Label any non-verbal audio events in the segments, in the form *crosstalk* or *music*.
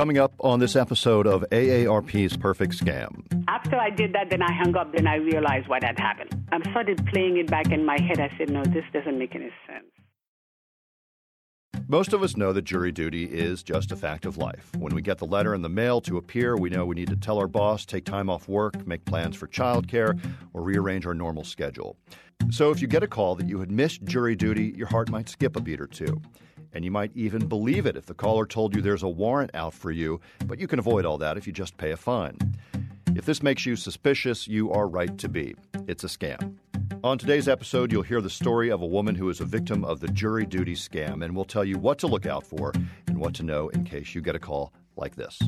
Coming up on this episode of AARP's Perfect Scam. After I did that, then I hung up, then I realized what had happened. I started playing it back in my head. I said, no, this doesn't make any sense. Most of us know that jury duty is just a fact of life. When we get the letter in the mail to appear, we know we need to tell our boss, take time off work, make plans for childcare, or rearrange our normal schedule. So if you get a call that you had missed jury duty, your heart might skip a beat or two. And you might even believe it if the caller told you there's a warrant out for you, but you can avoid all that if you just pay a fine. If this makes you suspicious, you are right to be. It's a scam. On today's episode, you'll hear the story of a woman who is a victim of the jury duty scam, and we'll tell you what to look out for and what to know in case you get a call like this.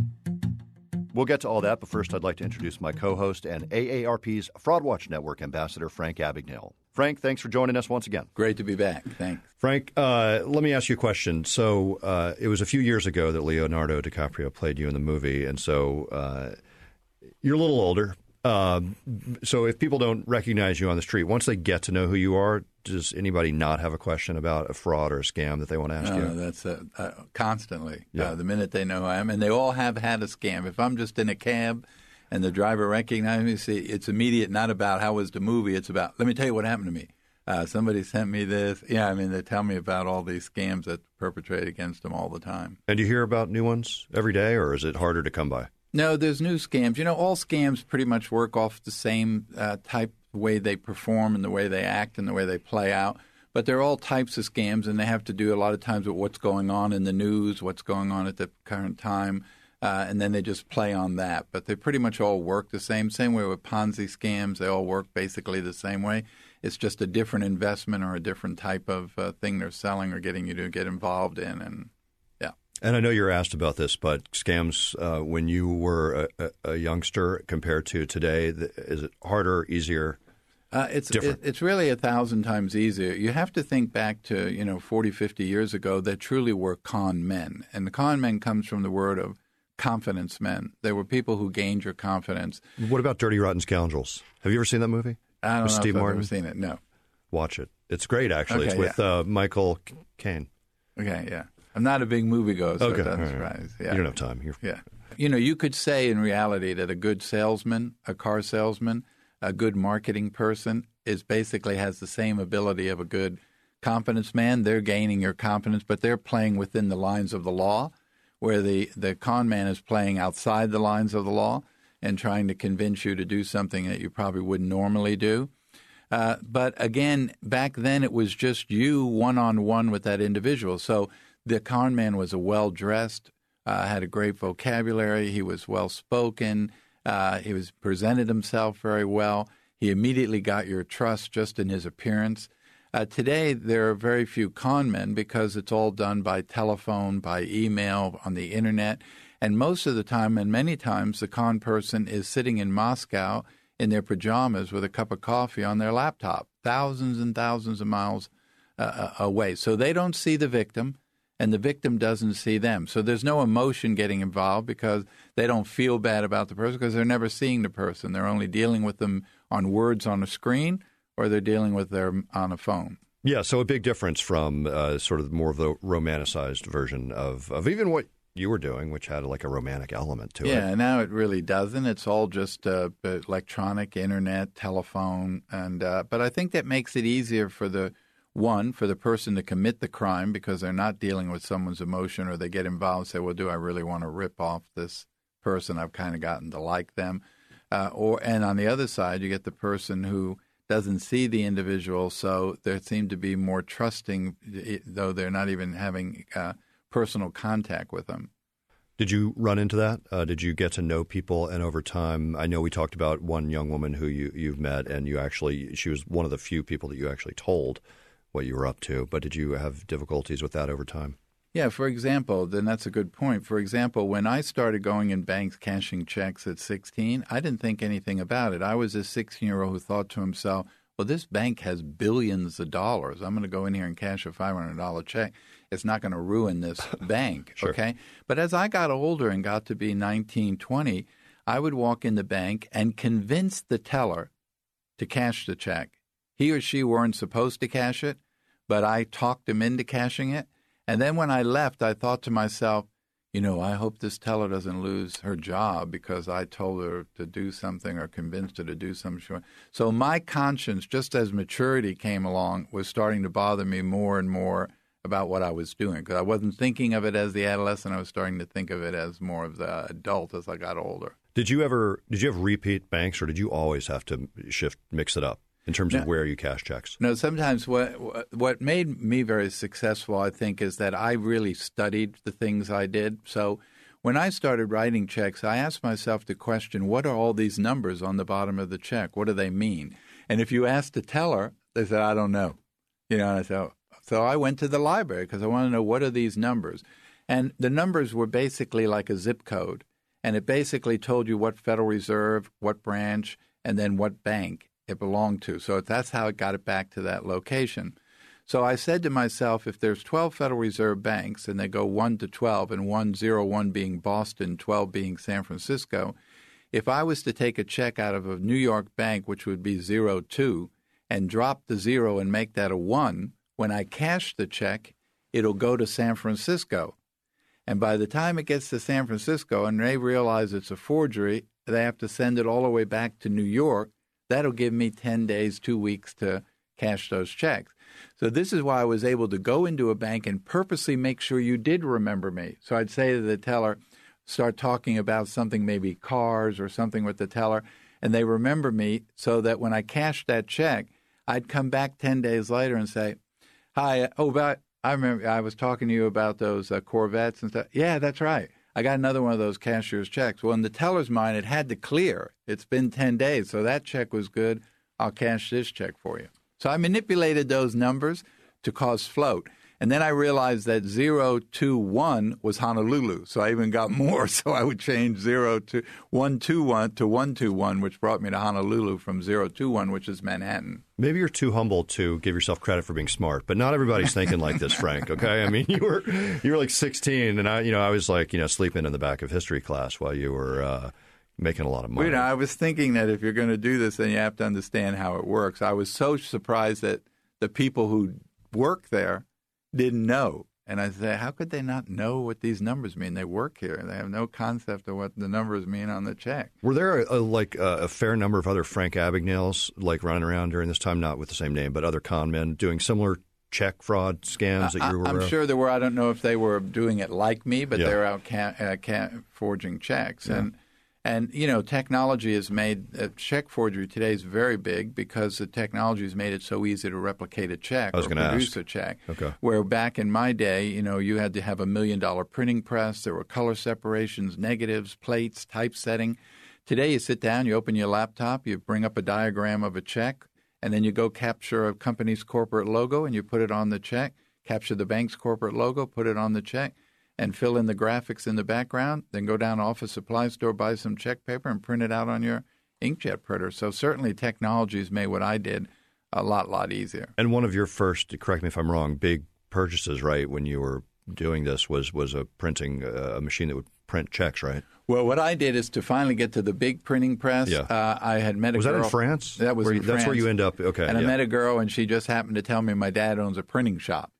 We'll get to all that, but first, I'd like to introduce my co host and AARP's Fraud Watch Network ambassador, Frank Abagnale. Frank, thanks for joining us once again. Great to be back. Thanks. Frank, uh, let me ask you a question. So, uh, it was a few years ago that Leonardo DiCaprio played you in the movie, and so uh, you're a little older, um, so if people don't recognize you on the street, once they get to know who you are, does anybody not have a question about a fraud or a scam that they want to ask no, you? No, that's uh, uh, constantly. Yeah. Uh, the minute they know who I am, and they all have had a scam. If I'm just in a cab and the driver recognizes me, see, it's immediate. Not about how was the movie. It's about let me tell you what happened to me. Uh, somebody sent me this. Yeah, I mean, they tell me about all these scams that perpetrate against them all the time. And you hear about new ones every day, or is it harder to come by? No, there's new scams. You know, all scams pretty much work off the same uh, type way they perform and the way they act and the way they play out. But they're all types of scams, and they have to do a lot of times with what's going on in the news, what's going on at the current time, uh, and then they just play on that. But they pretty much all work the same. Same way with Ponzi scams, they all work basically the same way. It's just a different investment or a different type of uh, thing they're selling or getting you to get involved in, and yeah. and I know you're asked about this, but scams uh, when you were a, a, youngster compared to today, is it harder, easier? Uh, it's it, it's really a thousand times easier. You have to think back to you know 40, 50 years ago that truly were con men, and the con men comes from the word of confidence men. They were people who gained your confidence. What about Dirty Rotten Scoundrels? Have you ever seen that movie? I don't with know Steve if Martin? I've seen it. No. Watch it. It's great, actually. Okay, it's with yeah. uh, Michael Caine. Okay, yeah. I'm not a big moviegoer, so okay. right. Right. Yeah. You don't have time. You're... Yeah. You know, you could say in reality that a good salesman, a car salesman, a good marketing person is basically has the same ability of a good confidence man. They're gaining your confidence, but they're playing within the lines of the law, where the, the con man is playing outside the lines of the law and trying to convince you to do something that you probably wouldn't normally do. Uh, but again, back then it was just you one on one with that individual. So the con man was a well dressed, uh, had a great vocabulary. He was well spoken. Uh, he was presented himself very well. He immediately got your trust just in his appearance. Uh, today, there are very few con men because it's all done by telephone, by email, on the internet. And most of the time, and many times, the con person is sitting in Moscow in their pajamas with a cup of coffee on their laptop, thousands and thousands of miles uh, away. So they don't see the victim and the victim doesn't see them. So there's no emotion getting involved because they don't feel bad about the person because they're never seeing the person. They're only dealing with them on words on a screen or they're dealing with them on a phone. Yeah, so a big difference from uh, sort of more of the romanticized version of, of even what you were doing, which had like a romantic element to yeah, it. Yeah, now it really doesn't. It's all just uh, electronic, internet, telephone, and uh, but I think that makes it easier for the one for the person to commit the crime because they're not dealing with someone's emotion or they get involved and say, well, do I really want to rip off this person? I've kind of gotten to like them. Uh, or and on the other side, you get the person who doesn't see the individual, so they seem to be more trusting, though they're not even having uh, personal contact with them. Did you run into that? Uh, did you get to know people? And over time, I know we talked about one young woman who you, you've met, and you actually, she was one of the few people that you actually told what you were up to. But did you have difficulties with that over time? Yeah, for example, then that's a good point. For example, when I started going in banks cashing checks at 16, I didn't think anything about it. I was a 16 year old who thought to himself, well, this bank has billions of dollars. I'm going to go in here and cash a $500 check. It's not going to ruin this *laughs* bank, sure. okay? But as I got older and got to be 19, 20, I would walk in the bank and convince the teller to cash the check. He or she weren't supposed to cash it, but I talked him into cashing it. And then when I left, I thought to myself, you know, I hope this teller doesn't lose her job because I told her to do something or convinced her to do something. So my conscience, just as maturity came along, was starting to bother me more and more about what I was doing because I wasn't thinking of it as the adolescent. I was starting to think of it as more of the adult as I got older. Did you ever did you have repeat banks or did you always have to shift mix it up? In terms of where you cash checks? No, sometimes what what made me very successful, I think, is that I really studied the things I did. So when I started writing checks, I asked myself the question, what are all these numbers on the bottom of the check? What do they mean? And if you asked the teller, they said, I don't know. You know, and I said, so I went to the library because I want to know what are these numbers. And the numbers were basically like a zip code. And it basically told you what Federal Reserve, what branch, and then what bank it belonged to. So that's how it got it back to that location. So I said to myself, if there's 12 Federal Reserve banks and they go 1 to 12 and 1, 0, 1 being Boston, 12 being San Francisco, if I was to take a check out of a New York bank, which would be 0, 2, and drop the 0 and make that a 1, when I cash the check, it'll go to San Francisco. And by the time it gets to San Francisco and they realize it's a forgery, they have to send it all the way back to New York That'll give me 10 days, two weeks to cash those checks. So this is why I was able to go into a bank and purposely make sure you did remember me. So I'd say to the teller, start talking about something, maybe cars or something with the teller, and they remember me so that when I cashed that check, I'd come back 10 days later and say, Hi, oh, but I remember I was talking to you about those uh, Corvettes and stuff. Yeah, that's right. I got another one of those cashier's checks. Well, in the teller's mind, it had to clear. It's been 10 days, so that check was good. I'll cash this check for you. So I manipulated those numbers to cause float. And then I realized that 021 was Honolulu. So I even got *laughs* more. So I would change 0 to 121 to 121, which brought me to Honolulu from 021, which is Manhattan. Maybe you're too humble to give yourself credit for being smart, but not everybody's thinking like this, Frank. Okay, I mean *laughs* you were you were like 16, and I you know I was like you know sleeping in the back of history class while you were uh, making a lot of money. You know, I was thinking that if you're going to do this, then you have to understand how it works. I was so surprised that the people who work there didn't know. And I say, how could they not know what these numbers mean? They work here. They have no concept of what the numbers mean on the check. Were there a, a, like a, a fair number of other Frank Abagnales like running around during this time, not with the same name, but other con men doing similar check fraud scams that you were? I'm sure there were. I don't know if they were doing it like me, but yeah. they were out ca- uh, ca- forging checks. Yeah. And and you know, technology has made uh, check forgery today is very big because the technology has made it so easy to replicate a check or produce ask. a check. Okay. Where back in my day, you know, you had to have a million dollar printing press. There were color separations, negatives, plates, typesetting. Today, you sit down, you open your laptop, you bring up a diagram of a check, and then you go capture a company's corporate logo and you put it on the check. Capture the bank's corporate logo, put it on the check and fill in the graphics in the background, then go down to office supply store, buy some check paper, and print it out on your inkjet printer. So certainly technology has made what I did a lot, lot easier. And one of your first, correct me if I'm wrong, big purchases, right, when you were doing this was was a printing uh, a machine that would print checks, right? Well, what I did is to finally get to the big printing press. Yeah. Uh, I had met a girl. was girl. that in France? That was where, in That's France. where you end up. Okay. And yeah. I met a girl, and she just happened to tell me my dad owns a printing shop.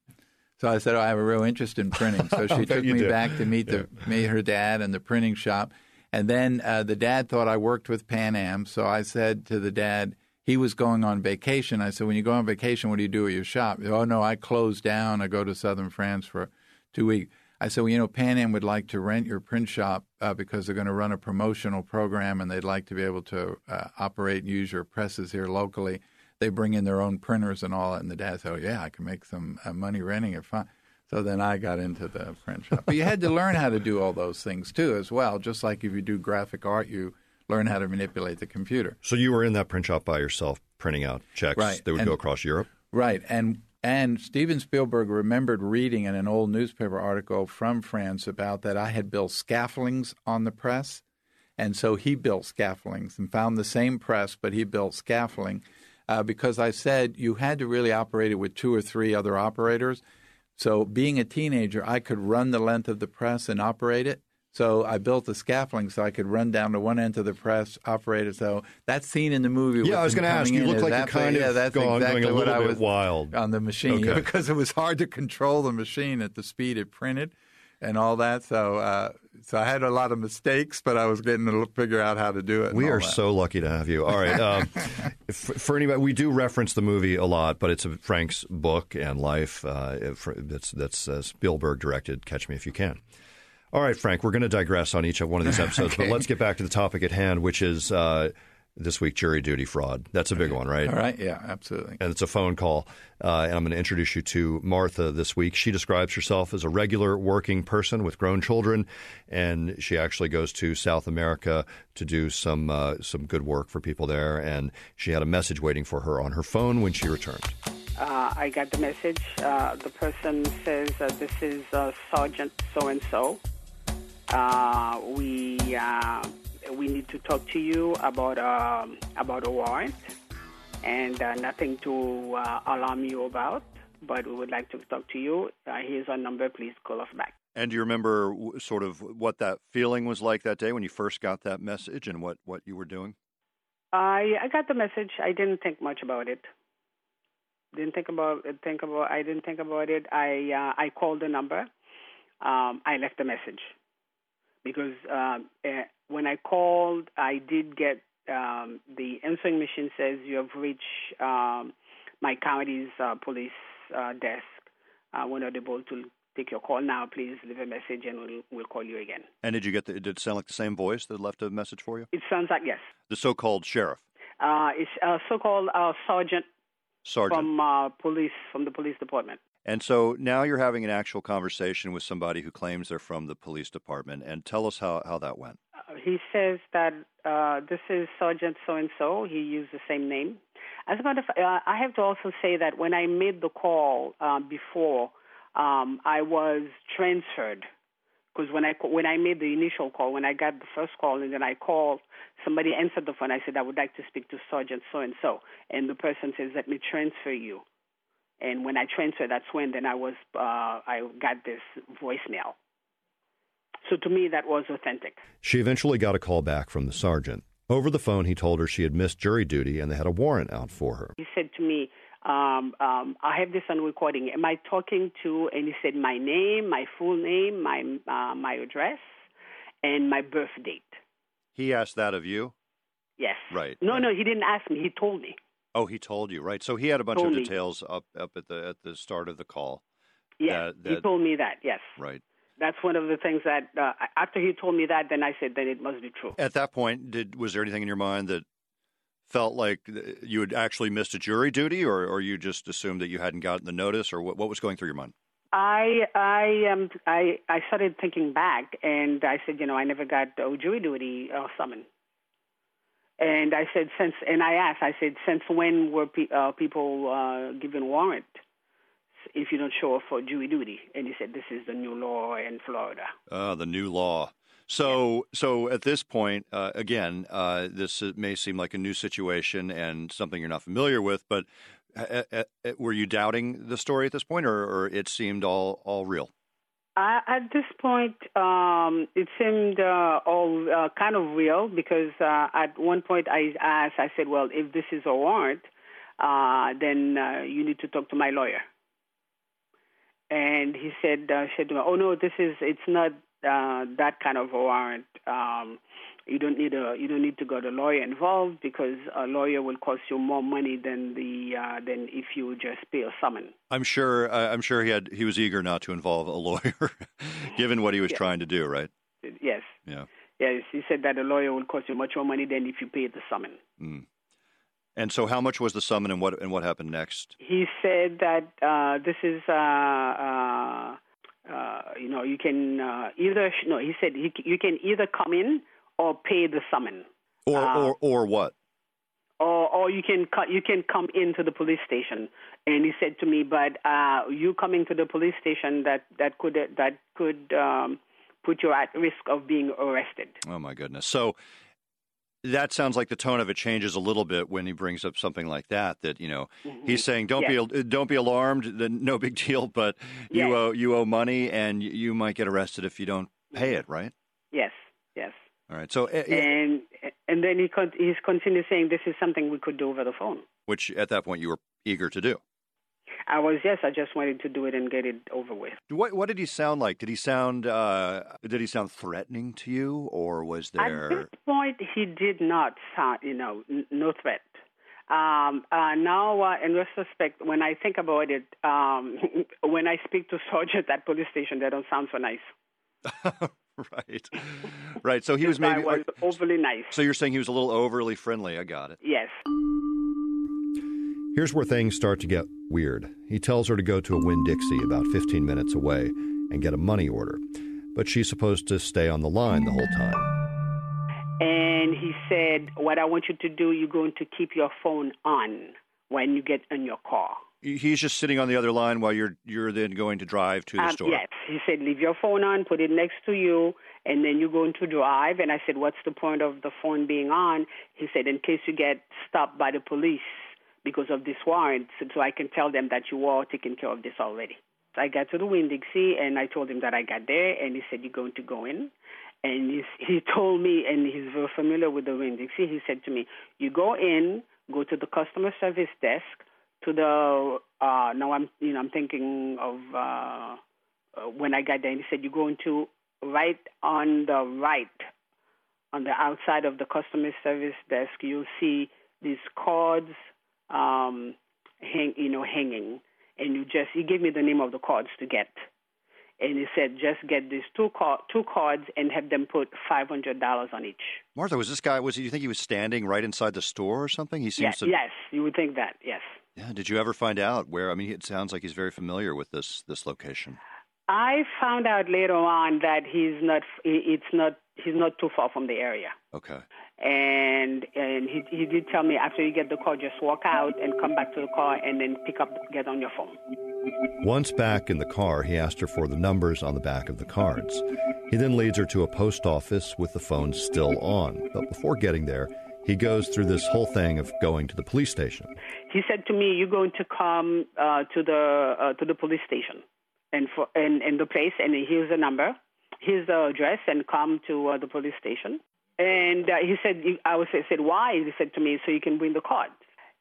So I said, oh, I have a real interest in printing. So she *laughs* took me do. back to meet the meet her dad and the printing shop. And then uh, the dad thought I worked with Pan Am. So I said to the dad, he was going on vacation. I said, when you go on vacation, what do you do at your shop? Oh, no, I close down. I go to southern France for two weeks. I said, well, you know, Pan Am would like to rent your print shop uh, because they're going to run a promotional program and they'd like to be able to uh, operate and use your presses here locally they bring in their own printers and all that. And the dad said, oh, yeah, I can make some uh, money renting it. Fine. So then I got into the print shop. But you had to learn how to do all those things too, as well. Just like if you do graphic art, you learn how to manipulate the computer. So you were in that print shop by yourself, printing out checks right. that would and, go across Europe. Right, and and Steven Spielberg remembered reading in an old newspaper article from France about that I had built scaffoldings on the press, and so he built scaffoldings and found the same press, but he built scaffolding uh, because I said you had to really operate it with two or three other operators. So, being a teenager, I could run the length of the press and operate it. So I built the scaffolding so I could run down to one end of the press, operate it. So that scene in the movie. Yeah, I was going to ask. You look like you kind yeah, of that's going, exactly going a little what bit I was wild on the machine okay. *laughs* because it was hard to control the machine at the speed it printed. and all that. So, uh, so I had a lot of mistakes, but I was getting to figure out how to do it. We are that. so lucky to have you. All right, *laughs* um, for anybody, we do reference the movie a lot, but it's a Frank's book and life. Uh, that's that's uh, Spielberg directed. Catch Me If You Can. All right, Frank, we're going to digress on each of one of these episodes, *laughs* okay. but let's get back to the topic at hand, which is uh, this week jury duty fraud. That's a big okay. one, right? All right, yeah, absolutely. And it's a phone call. Uh, and I'm going to introduce you to Martha this week. She describes herself as a regular working person with grown children, and she actually goes to South America to do some uh, some good work for people there. And she had a message waiting for her on her phone when she returned. Uh, I got the message. Uh, the person says, uh, "This is uh, Sergeant so and so." Uh, we uh, we need to talk to you about um, about a warrant, and uh, nothing to uh, alarm you about. But we would like to talk to you. Uh, here's our number. Please call us back. And do you remember sort of what that feeling was like that day when you first got that message, and what what you were doing? I I got the message. I didn't think much about it. Didn't think about think about. I didn't think about it. I uh, I called the number. Um, I left a message because um, uh, when I called, I did get um, the answering machine says you have reached um, my county's uh, police uh, desk. Uh, we're not able to take your call now. Please leave a message and we'll, we'll call you again. And did you get the, did it sound like the same voice that left a message for you? It sounds like yes. The so-called sheriff. Uh, it's a so-called uh, sergeant, sergeant from uh, police from the police department. And so now you're having an actual conversation with somebody who claims they're from the police department. And tell us how, how that went. He says that uh, this is Sergeant so and so. He used the same name. As a matter of fact, uh, I have to also say that when I made the call uh, before, um, I was transferred because when I when I made the initial call, when I got the first call, and then I called, somebody answered the phone. I said I would like to speak to Sergeant so and so, and the person says, "Let me transfer you." And when I transferred, that's when then I was uh, I got this voicemail. So to me, that was authentic. She eventually got a call back from the sergeant. Over the phone, he told her she had missed jury duty and they had a warrant out for her. He said to me, um, um, I have this on recording. Am I talking to? And he said my name, my full name, my uh, my address, and my birth date. He asked that of you. Yes. Right. No, right. no, he didn't ask me. He told me. Oh, he told you, right? So he had a bunch told of details up up at the at the start of the call. Yeah, that, that, he told me that. Yes. Right. That's one of the things that uh, after he told me that, then I said, then it must be true. At that point, did was there anything in your mind that felt like you had actually missed a jury duty, or or you just assumed that you hadn't gotten the notice, or what, what was going through your mind? I I um I I started thinking back, and I said, you know, I never got a jury duty uh, summon. And I said, since, and I asked, I said, since when were pe- uh, people uh, given warrant if you don't show up for jury duty? And he said, this is the new law in Florida. Uh, the new law. So, so at this point, uh, again, uh, this may seem like a new situation and something you're not familiar with, but uh, uh, uh, were you doubting the story at this point, or, or it seemed all all real? Uh, at this point, um, it seemed uh, all uh, kind of real because uh, at one point I asked, I said, "Well, if this is a warrant, uh, then uh, you need to talk to my lawyer." And he said, uh, "said to me, Oh no, this is it's not uh, that kind of a warrant. Um, you don't need a you don't need to get a lawyer involved because a lawyer will cost you more money than the uh, than if you just pay a summon. I'm sure uh, I'm sure he had he was eager not to involve a *laughs* lawyer, given what he was trying to do, right? Yes. Yeah. Yes, he said that a lawyer will cost you much more money than if you pay the summon. Mm. And so, how much was the summon, and what and what happened next? He said that uh, this is. Uh, uh, uh, you know, you can uh, either no. He said he, you can either come in or pay the summon. Or uh, or or what? Or or you can you can come into the police station. And he said to me, but uh, you coming to the police station that that could that could um, put you at risk of being arrested. Oh my goodness! So that sounds like the tone of it changes a little bit when he brings up something like that. That you know, mm-hmm. he's saying, "Don't yes. be don't be alarmed. No big deal, but you owe you owe money, and you might get arrested if you don't pay it." Right? Yes. Yes. All right. So uh, and and then he con- he's continued saying this is something we could do over the phone, which at that point you were eager to do. I was yes. I just wanted to do it and get it over with. What What did he sound like? Did he sound uh, Did he sound threatening to you, or was there? At this point, he did not sound. You know, n- no threat. Um, uh, now, uh, in retrospect, when I think about it, um, *laughs* when I speak to sergeant at police station, they don't sound so nice. *laughs* right, right. So he was maybe was overly nice. So you're saying he was a little overly friendly. I got it. Yes. Here's where things start to get weird. He tells her to go to a Winn Dixie about 15 minutes away and get a money order, but she's supposed to stay on the line the whole time. And he said, What I want you to do, you're going to keep your phone on when you get in your car. He's just sitting on the other line while you're you're then going to drive to the um, store. Yes, he said, leave your phone on, put it next to you, and then you're going to drive. And I said, what's the point of the phone being on? He said, in case you get stopped by the police because of this warrant, so I can tell them that you are taking care of this already. So I got to the Winn Dixie, and I told him that I got there, and he said, you're going to go in. And he, *laughs* he told me, and he's very familiar with the Winn Dixie, he said to me, you go in, go to the customer service desk, to the uh now I'm you know I'm thinking of uh, uh when I got there and he said you're going to right on the right on the outside of the customer service desk you'll see these cards um hang you know hanging and you just he gave me the name of the cards to get and he said just get these two card, two cards and have them put five hundred dollars on each. Martha, was this guy? Was you think he was standing right inside the store or something? He seems yes, to. Yes, you would think that. Yes. Yeah. Did you ever find out where? I mean, it sounds like he's very familiar with this this location. I found out later on that he's not. It's not. He's not too far from the area. Okay. And and he he did tell me after you get the call, just walk out and come back to the car and then pick up get on your phone. Once back in the car, he asked her for the numbers on the back of the cards. He then leads her to a post office with the phone still on. But before getting there, he goes through this whole thing of going to the police station. He said to me, "You're going to come uh, to the uh, to the police station, and for and, and the place, and here's the number, here's the address, and come to uh, the police station." And uh, he said, "I was I said why?" He said to me, "So you can bring the card."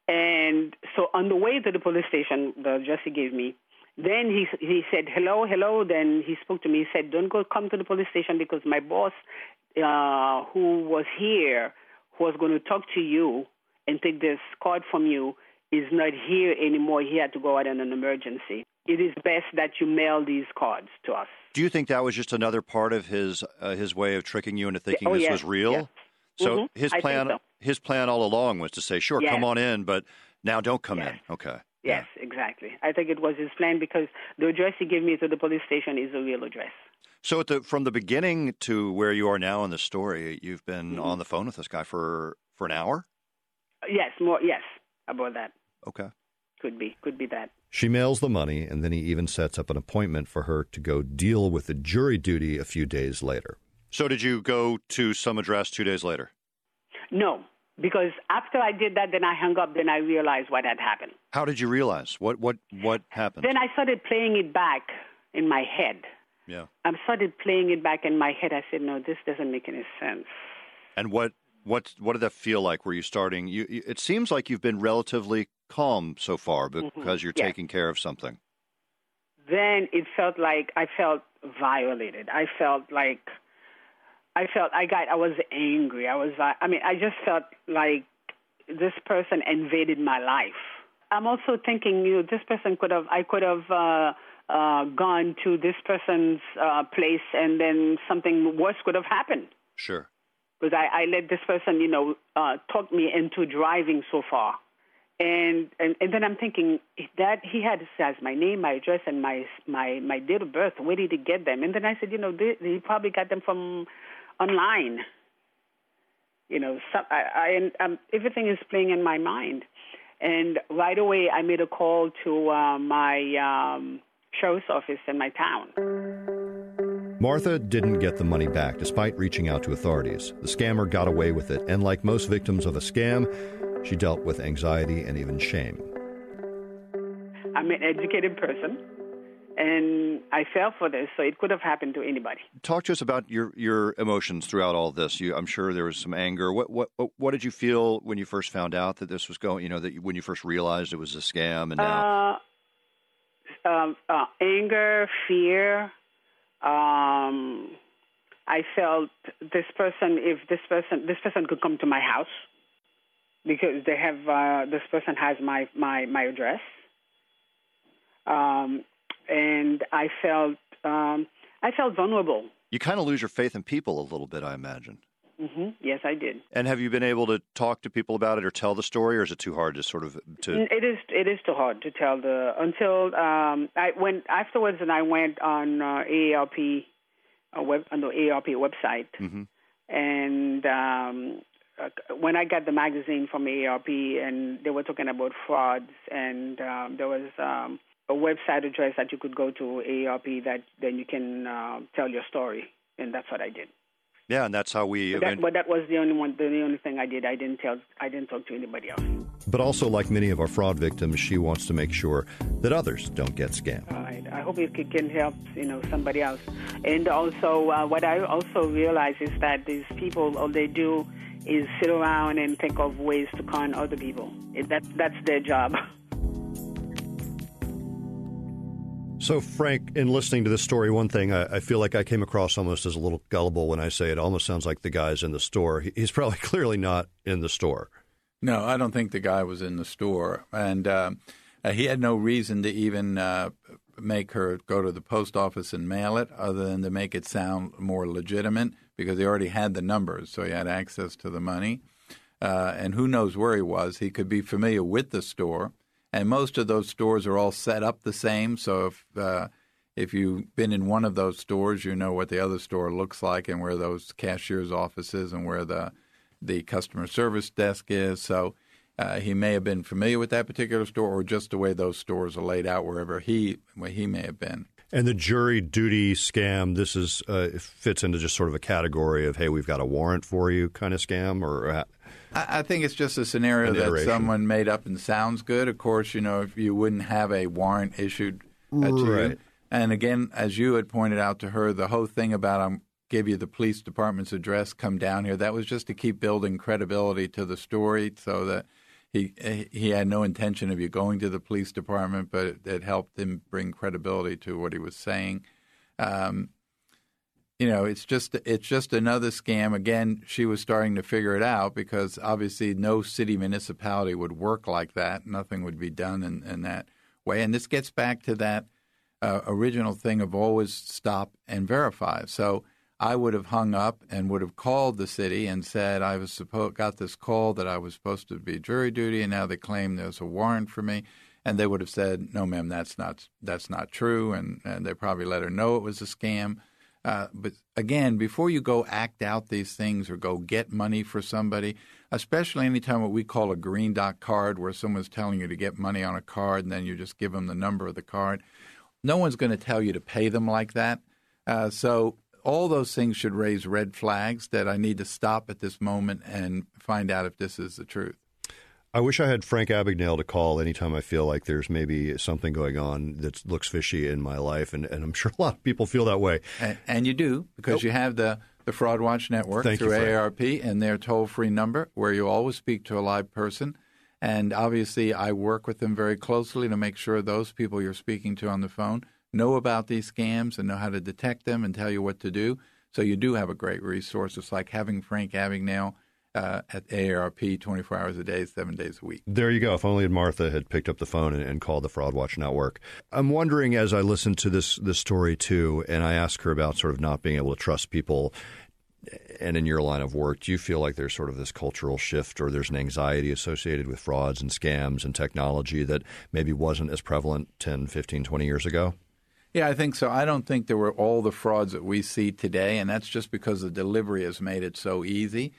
And so on the way to the police station, the address he gave me, then he he said hello, hello. Then he spoke to me. He said, "Don't go come to the police station because my boss, uh, who was here." who was going to talk to you and take this card from you is not here anymore. He had to go out in an emergency. It is best that you mail these cards to us. Do you think that was just another part of his uh, his way of tricking you into thinking oh, this yes, was real? Yes. So mm-hmm. his plan so. his plan all along was to say, "Sure, yes. come on in, but now don't come in." Okay. Yes, yeah. exactly. I think it was his plan because the address he gave me to the police station is a real address. So, the, from the beginning to where you are now in the story, you've been mm-hmm. on the phone with this guy for for an hour. Yes, more. Yes, about that. Okay. Could be. Could be that. She mails the money, and then he even sets up an appointment for her to go deal with the jury duty a few days later. So, did you go to some address two days later? No, because after I did that, then I hung up. Then I realized what had happened. How did you realize what what what happened? Then I started playing it back in my head. Yeah. I started playing it back in my head. I said, "No, this doesn't make any sense." And what what what did that feel like? Were you starting? You, you it seems like you've been relatively calm so far because mm-hmm. you're yes. taking care of something. Then it felt like I felt violated. I felt like I felt I got I was angry. I was I mean I just felt like this person invaded my life. I'm also thinking, you know, this person could have I could have uh, uh, gone to this person's uh, place and then something worse could have happened. Sure. Because I, I let this person, you know, uh, talk me into driving so far. And, and and then I'm thinking that he had says my name, my address, and my my my date of birth. Where did he get them? And then I said, you know, they, he probably got them from online. You know, some, I, I um, everything is playing in my mind, and right away I made a call to uh, my um, sheriff's office in my town. Martha didn't get the money back despite reaching out to authorities. The scammer got away with it, and like most victims of a scam, she dealt with anxiety and even shame. I'm an educated person, and I fell for this, so it could have happened to anybody. Talk to us about your, your emotions throughout all this. You, I'm sure there was some anger. What, what what did you feel when you first found out that this was going? You know, that you, when you first realized it was a scam, and now. Uh, um, uh, anger, fear. Um, I felt this person, if this person, this person could come to my house because they have uh, this person has my my my address, um, and I felt um, I felt vulnerable. You kind of lose your faith in people a little bit, I imagine. Mm-hmm. Yes, I did. And have you been able to talk to people about it or tell the story, or is it too hard to sort of to? It is. It is too hard to tell the until um, I went afterwards, and I went on uh, AARP uh, web on the AARP website, mm-hmm. and um, when I got the magazine from AARP, and they were talking about frauds, and um, there was um, a website address that you could go to AARP that then you can uh, tell your story, and that's what I did. Yeah, and that's how we. But that, but that, was the only one. The only thing I did. I didn't tell. I didn't talk to anybody else. But also, like many of our fraud victims, she wants to make sure that others don't get scammed. Right. I hope it can help. You know, somebody else. And also, uh, what I also realize is that these people, all they do is sit around and think of ways to con other people. That that's their job. *laughs* So, Frank, in listening to this story, one thing I, I, feel like I came across almost as a little gullible when I say it almost sounds like the guy's in the store. He, he's *laughs* probably clearly not in the store. No, I don't think the guy was in the store. And uh, uh, he had no reason to even uh, make her go to the post office and mail it, other than to make it sound more legitimate, because he already had the numbers, so he had access to the money. Uh, and who knows where he was? He could be familiar with the store and most of those stores are all set up the same. So if uh, if you've been in one of those stores, you know what the other store looks like and where those cashiers' offices and where the the customer service desk is. So uh, he may have been familiar with that particular store, or just the way those stores are laid out, wherever he where he may have been. And the jury duty scam, this is uh, fits into just sort of a category of hey, we've got a warrant for you kind of scam, or uh, I think it's just a scenario that someone made up and sounds good. Of course, you know, if you wouldn't have a warrant issued uh, to right. you. And again, as you had pointed out to her, the whole thing about I'm um, give you the police department's address, come down here. That was just to keep building credibility to the story, so that he he had no intention of you going to the police department, but it, it helped him bring credibility to what he was saying. Um, you know, it's just it's just another scam. Again, she was starting to figure it out because obviously no city municipality would work like that. Nothing would be done in, in that way. And this gets back to that uh, original thing of always stop and verify. So I would have hung up and would have called the city and said I was supposed got this call that I was supposed to be jury duty, and now they claim there's a warrant for me. And they would have said, "No, ma'am, that's not that's not true," and, and they probably let her know it was a scam. Uh, but again, before you go act out these things or go get money for somebody, especially anytime what we call a green dot card, where someone's telling you to get money on a card and then you just give them the number of the card, no one's going to tell you to pay them like that. Uh, so all those things should raise red flags that I need to stop at this moment and find out if this is the truth. I wish I had Frank Abagnale to call anytime I feel like there's maybe something going on that looks fishy in my life, and, and I'm *laughs* sure a lot of people feel that way. And, and you do because nope. you have the the Fraud Watch Network Thank through you, AARP and their toll free number where you always speak to a live person. And obviously, I work with them very closely to make sure those people you're speaking to on the phone know about these scams and know how to detect them and tell you what to do. So you do have a great resource. It's like having Frank Abagnale uh, at AARP 24 hours a day, seven days a week. There you go. If only Martha had picked up the phone and, and, called the Fraud Watch Network. I'm wondering as I listen to this this story too, and I ask her about sort of not being able to trust people. And in your line of work, do you feel like there's sort of this cultural shift or there's an anxiety associated with frauds and scams and technology that maybe wasn't as prevalent 10, 15, 20 years ago? Yeah, I think so. I don't think there were all the frauds that we see today, and that's just because the delivery has made it so easy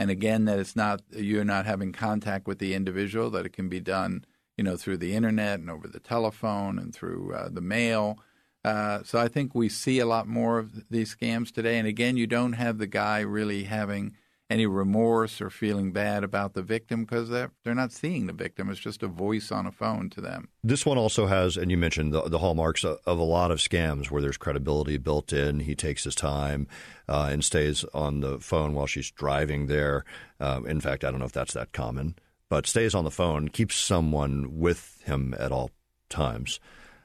and again that it's not you're not having contact with the individual that it can be done you know through the internet and over the telephone and through uh, the mail. Uh, so I think we see a lot more of these scams today. And again you don't have the guy really having any remorse or feeling bad about the victim because they're, they're not seeing the victim. It's just a voice on a phone to them. This one also has, and you mentioned the, the hallmarks of, of, a lot of scams where there's credibility built in. He takes his time uh, and stays on the phone while she's driving there. Um, in fact, I don't know if that's that common, but stays on the phone, keeps someone with him at all times.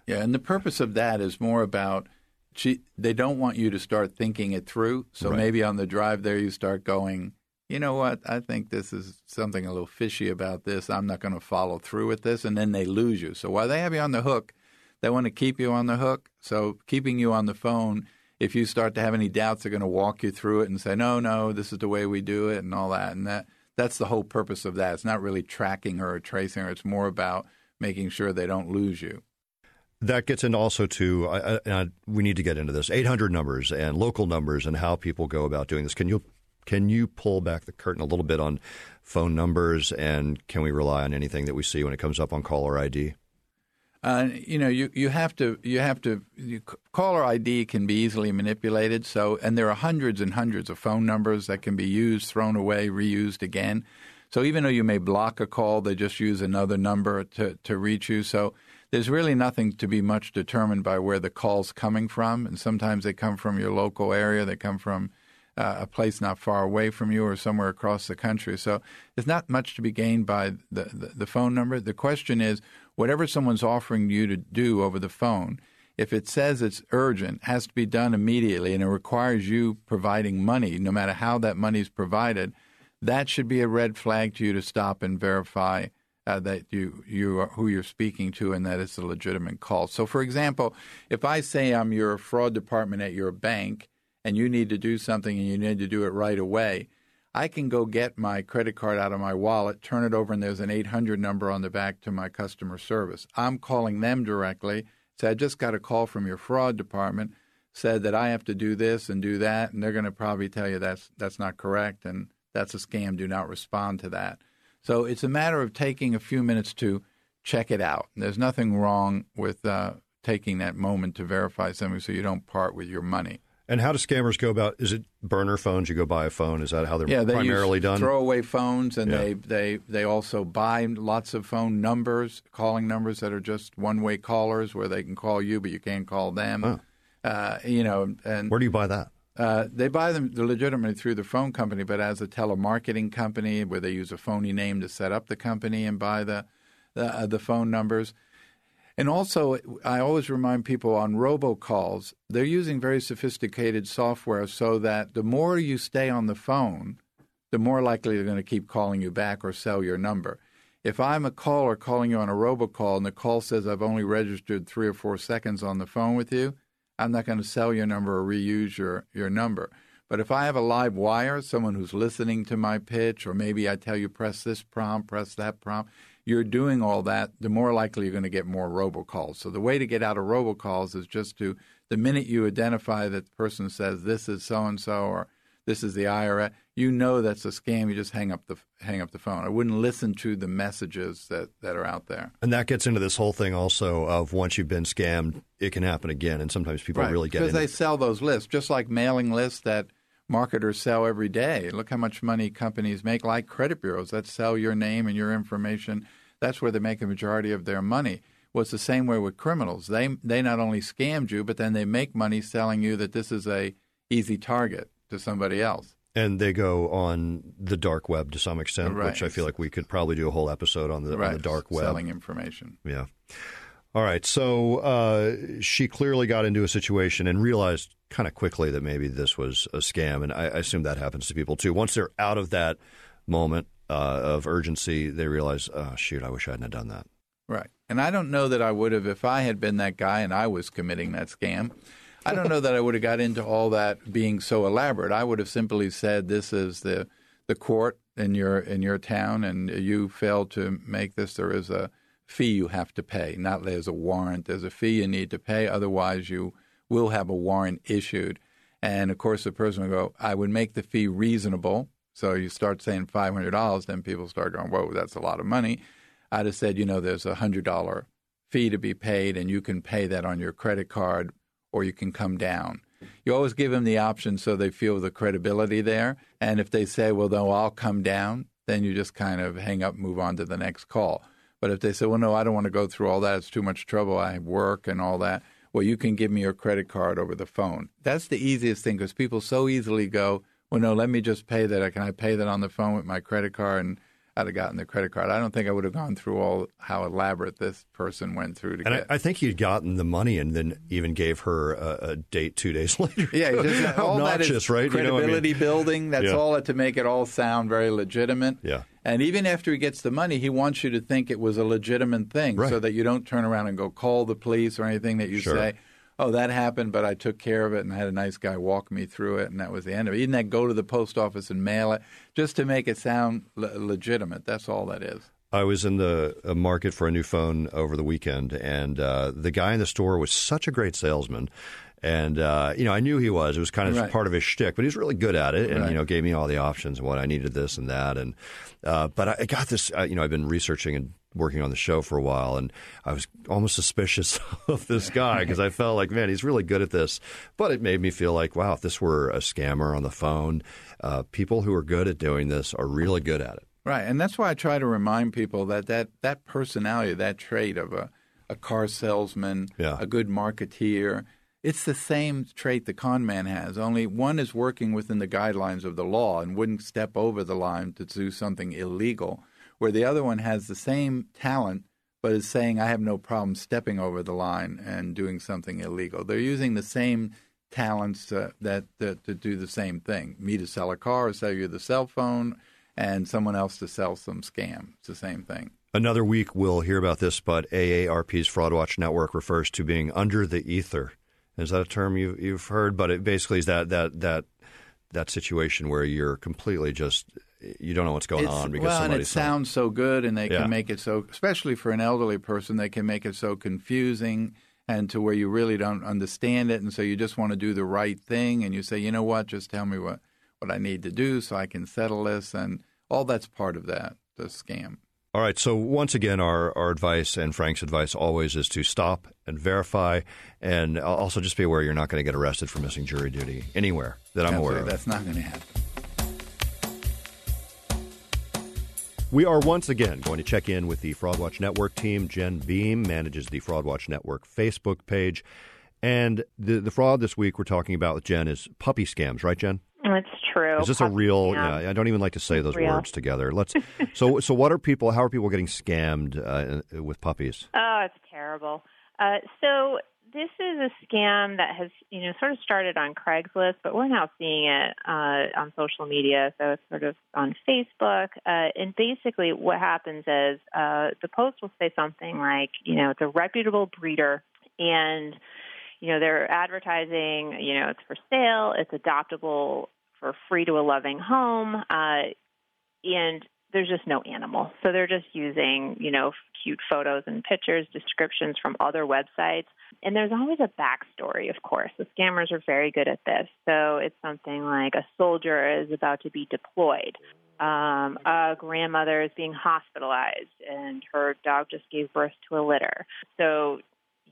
Yeah, and the purpose of that is more about she, they don't want you to start thinking it through. So Right. maybe on the drive there, you start going, you know what? I think this is something a little fishy about this. I'm not going to follow through with this. And then they lose you. So while they have you on the hook, they want to keep you on the hook. So keeping you on the phone, if you start to have any doubts, they're going to walk you through it and say, no, no, this is the way we do it and all that. And that that's the whole purpose of that. It's not really tracking her or tracing her. It's more about making sure they don't lose you. That gets into also to I, I, we need to get into this 800 numbers and local numbers and how people go about doing this. Can you can you pull back the curtain a little bit on phone numbers and can we rely on anything that we see when it comes up on caller ID? Uh, you know, you, you have to you have to you, caller ID can be easily manipulated. So, and there are hundreds and hundreds of phone numbers that can be used, thrown away, reused again. So, even though you may block a call, they just use another number to to reach you. So, there's really nothing to be much determined by where the call's coming from. And sometimes they come from your local area. They come from uh, a place not far away from you or somewhere across the country. So there's not much to be gained by the, the, the phone number. The question is whatever someone's offering you to do over the phone, if it says it's urgent, has to be done immediately, and it requires you providing money, no matter how that money is provided, that should be a red flag to you to stop and verify uh, that you you are who you're speaking to and that it's a legitimate call. So, for example, if I say I'm your fraud department at your bank and you need to do something and you need to do it right away, I can go get my credit card out of my wallet, turn it over, and there's an 800 number on the back to my customer service. I'm calling them directly. Say, I just got a call from your fraud department, said that I have to do this and do that, and they're going to probably tell you that's that's not correct and that's a scam. Do not respond to that. So it's a matter of taking a few minutes to check it out. There's nothing wrong with uh, taking that moment to verify something so you don't part with your money. And how do scammers go about? Is it burner phones? You go buy a phone. Is that how they're Yeah, they primarily use done? throwaway phones, and Yeah. they, they they also buy lots of phone numbers, calling numbers that are just one way callers, where they can call you but you can't call them. Oh. Uh, you know, and Where do you buy that? Uh, they buy them legitimately through the phone company, but as a telemarketing company, where they use a phony name to set up the company and buy the the, uh, the phone numbers. And also, I always remind people on robocalls, they're using very sophisticated software so that the more you stay on the phone, the more likely they're going to keep calling you back or sell your number. If I'm a caller calling you on a robocall and the call says I've only registered three or four seconds on the phone with you, I'm not going to sell your number or reuse your, your number. But if I have a live wire, someone who's listening to my pitch, or maybe I tell you press this prompt, press that prompt, you're doing all that, the more likely you're going to get more robocalls. So the way to get out of robocalls is just to, the minute you identify that the person says this is so and so or this is the IRS, you know that's a scam. You just hang up the hang up the phone. I wouldn't listen to the messages that, that are out there. And that gets into this whole thing also of once you've been scammed, it can happen again. And sometimes people really get because they sell those lists, just like mailing lists that marketers sell every day. Look how much money companies make, like credit bureaus that sell your name and your information. That's where they make a majority of their money. Well, it's the same way with criminals. They they not only scammed you, but then they make money selling you that this is a easy target to somebody else. and they go on the dark web to some extent, Right. which I feel like we could probably do a whole episode on the, on the dark web. selling information. Yeah. All right. So uh, she clearly got into a situation and realized kind of quickly that maybe this was a scam. And I, I assume that happens to people too. Once they're out of that moment uh, of urgency, they realize, oh, shoot, I wish I hadn't have done that. Right. And I don't know that I would have if I had been that guy and I was committing that scam. I don't know that I would have got into all that being so elaborate. I would have simply said this is the the court in your in your town and you failed to make this there is a fee you have to pay. Not there's a warrant, there's a fee you need to pay otherwise you will have a warrant issued. And of course the person would go, I would make the fee reasonable. So you start saying five hundred dollars, then people start going, Whoa, that's a lot of money. I'd have said, you know, there's a hundred dollar fee to be paid, and you can pay that on your credit card, or you can come down. You always give them the option so they feel the credibility there. And if they say, well, no, I'll come down, then you just kind of hang up, move on to the next call. But if they say, well, no, I don't want to go through all that, it's too much trouble, I work and all that, well, you can give me your credit card over the phone. That's the easiest thing because people so easily go, well, no, let me just pay that. Can I pay that on the phone with my credit card? And I'd have gotten the credit card. I don't think I would have gone through all how elaborate this person went through to and get. I, I think he'd gotten the money and then even gave her a, a date two days *laughs* later. yeah, just, all that obnoxious, is right? Credibility You know, I mean, building. *laughs* That's Yeah. all to make it all sound very legitimate. Yeah. And even after he gets the money, he wants you to think it was a legitimate thing, Right. so that you don't turn around and go call the police or anything. That you Sure. say, "Oh, that happened, but I took care of it and had a nice guy walk me through it, and that was the end of it." Even that go to the post office and mail it, just to make it sound le- legitimate. That's all that is. I was in the uh, market for a new phone over the weekend, and uh, the guy in the store was such a great salesman. And uh, you know, I knew he was. It was kind of Right. part of his shtick, but he was really good at it, and Right. you know, gave me all the options and what I needed, this and that. And uh, but I, I got this. Uh, you know, I've been researching and working on the show for a while, and I was almost suspicious *laughs* of this guy because I felt like, man, he's really good at this. But it made me feel like, wow, if this were a scammer on the phone, uh, people who are good at doing this are really good at it. Right, and that's why I try to remind people that that, that personality, that trait of a, a car salesman, Yeah. a good marketeer, it's the same trait the con man has. Only one is working within the guidelines of the law and wouldn't step over the line to do something illegal, where the other one has the same talent but is saying, "I have no problem stepping over the line and doing something illegal." They're using the same talents that, to do the same thing. Me to sell a car, or sell you the cell phone, and someone else to sell some scam. It's the same thing. Another week we'll hear about this, but AARP's Fraud Watch Network refers to being under the ether. Is that a term you, you've heard? But it basically is that that that that situation where you're completely just you don't know what's going It's- on because well, it sounds so good, and they Yeah. can make it so, especially for an elderly person, they can make it so confusing and to where you really don't understand it, and so you just want to do the right thing, and you say, you know what, just tell me what what I need to do so I can settle this, and all that's part of that the scam. All right. So once again, our, our advice and Frank's advice always is to stop and verify, and also just be aware you're not going to get arrested for missing jury duty anywhere that I'm aware of. That's not going to happen. We are once again going to check in with the Fraud Watch Network team. Jen Beam manages the Fraud Watch Network Facebook page. And the, the fraud this week we're talking about with Jen is puppy scams, right, Jen? That's true. Is this a real? Yeah, I don't even like to say those Real. words together. Let's. *laughs* so, so what are people? How are people getting scammed uh, with puppies? Oh, it's terrible. Uh, so this is a scam that has, you know, sort of started on Craigslist, but we're now seeing it uh, on social media. So it's sort of on Facebook. Uh, and basically, what happens is uh, the post will say something like, you know, it's a reputable breeder, and you know they're advertising, you know, it's for sale, it's adoptable for free to a loving home, uh, and there's just no animal. So they're just using, you know, cute photos and pictures, descriptions from other websites. And there's always a backstory, of course. The scammers are very good at this. So it's something like a soldier is about to be deployed. Um, a grandmother is being hospitalized and her dog just gave birth to a litter. So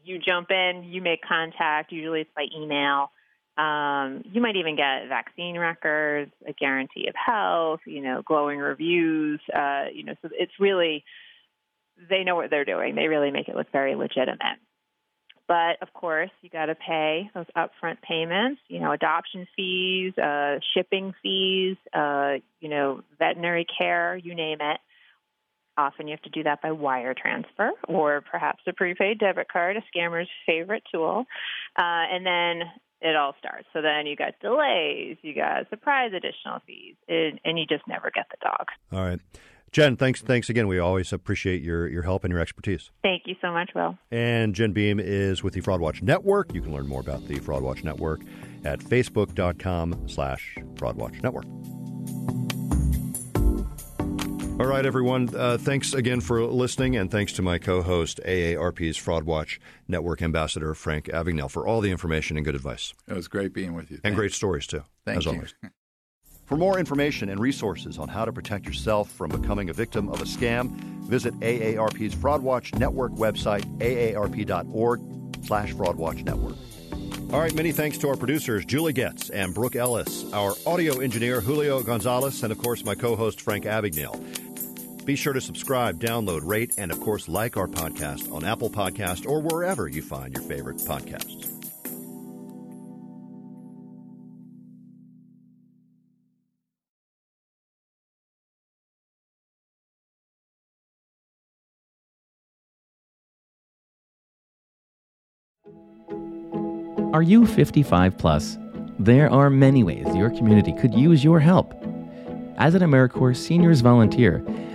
you jump in, you make contact. Usually it's by email. Um, you might even get vaccine records, a guarantee of health, you know, glowing reviews. Uh, you know, so it's really they know what they're doing. They really make it look very legitimate. But of course, you got to pay those upfront payments. You know, adoption fees, uh, shipping fees, uh, you know, veterinary care, you name it. Often you have to do that by wire transfer or perhaps a prepaid debit card, a scammer's favorite tool. Uh, and then it all starts. So then you got delays, you got surprise additional fees, and, and you just never get the dog. All right, Jen. Thanks. Thanks again. We always appreciate your your help and your expertise. Thank you so much, Will. And Jen Beam is with the Fraud Watch Network. You can learn more about the Fraud Watch Network at facebook.com slash Fraud Watch Network. All right, everyone. Uh, thanks again for listening, and thanks to my co-host, AARP's Fraud Watch Network Ambassador Frank Abagnale, for all the information and good advice. It was great being with you. And Thanks. great stories, too, Thank as you. always. *laughs* For more information and resources on how to protect yourself from becoming a victim of a scam, visit AARP's Fraud Watch Network website, aarp.org slash fraudwatch. All right, many thanks to our producers, Julie Getz and Brooke Ellis, our audio engineer, Julio Gonzalez, and of course, my co host, Frank Abagnale. Be sure to subscribe, download, rate, and of course, like our podcast on Apple Podcast or wherever you find your favorite podcasts. Are you 55 plus? There are many ways your community could use your help. As an AmeriCorps seniors volunteer,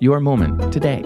your moment today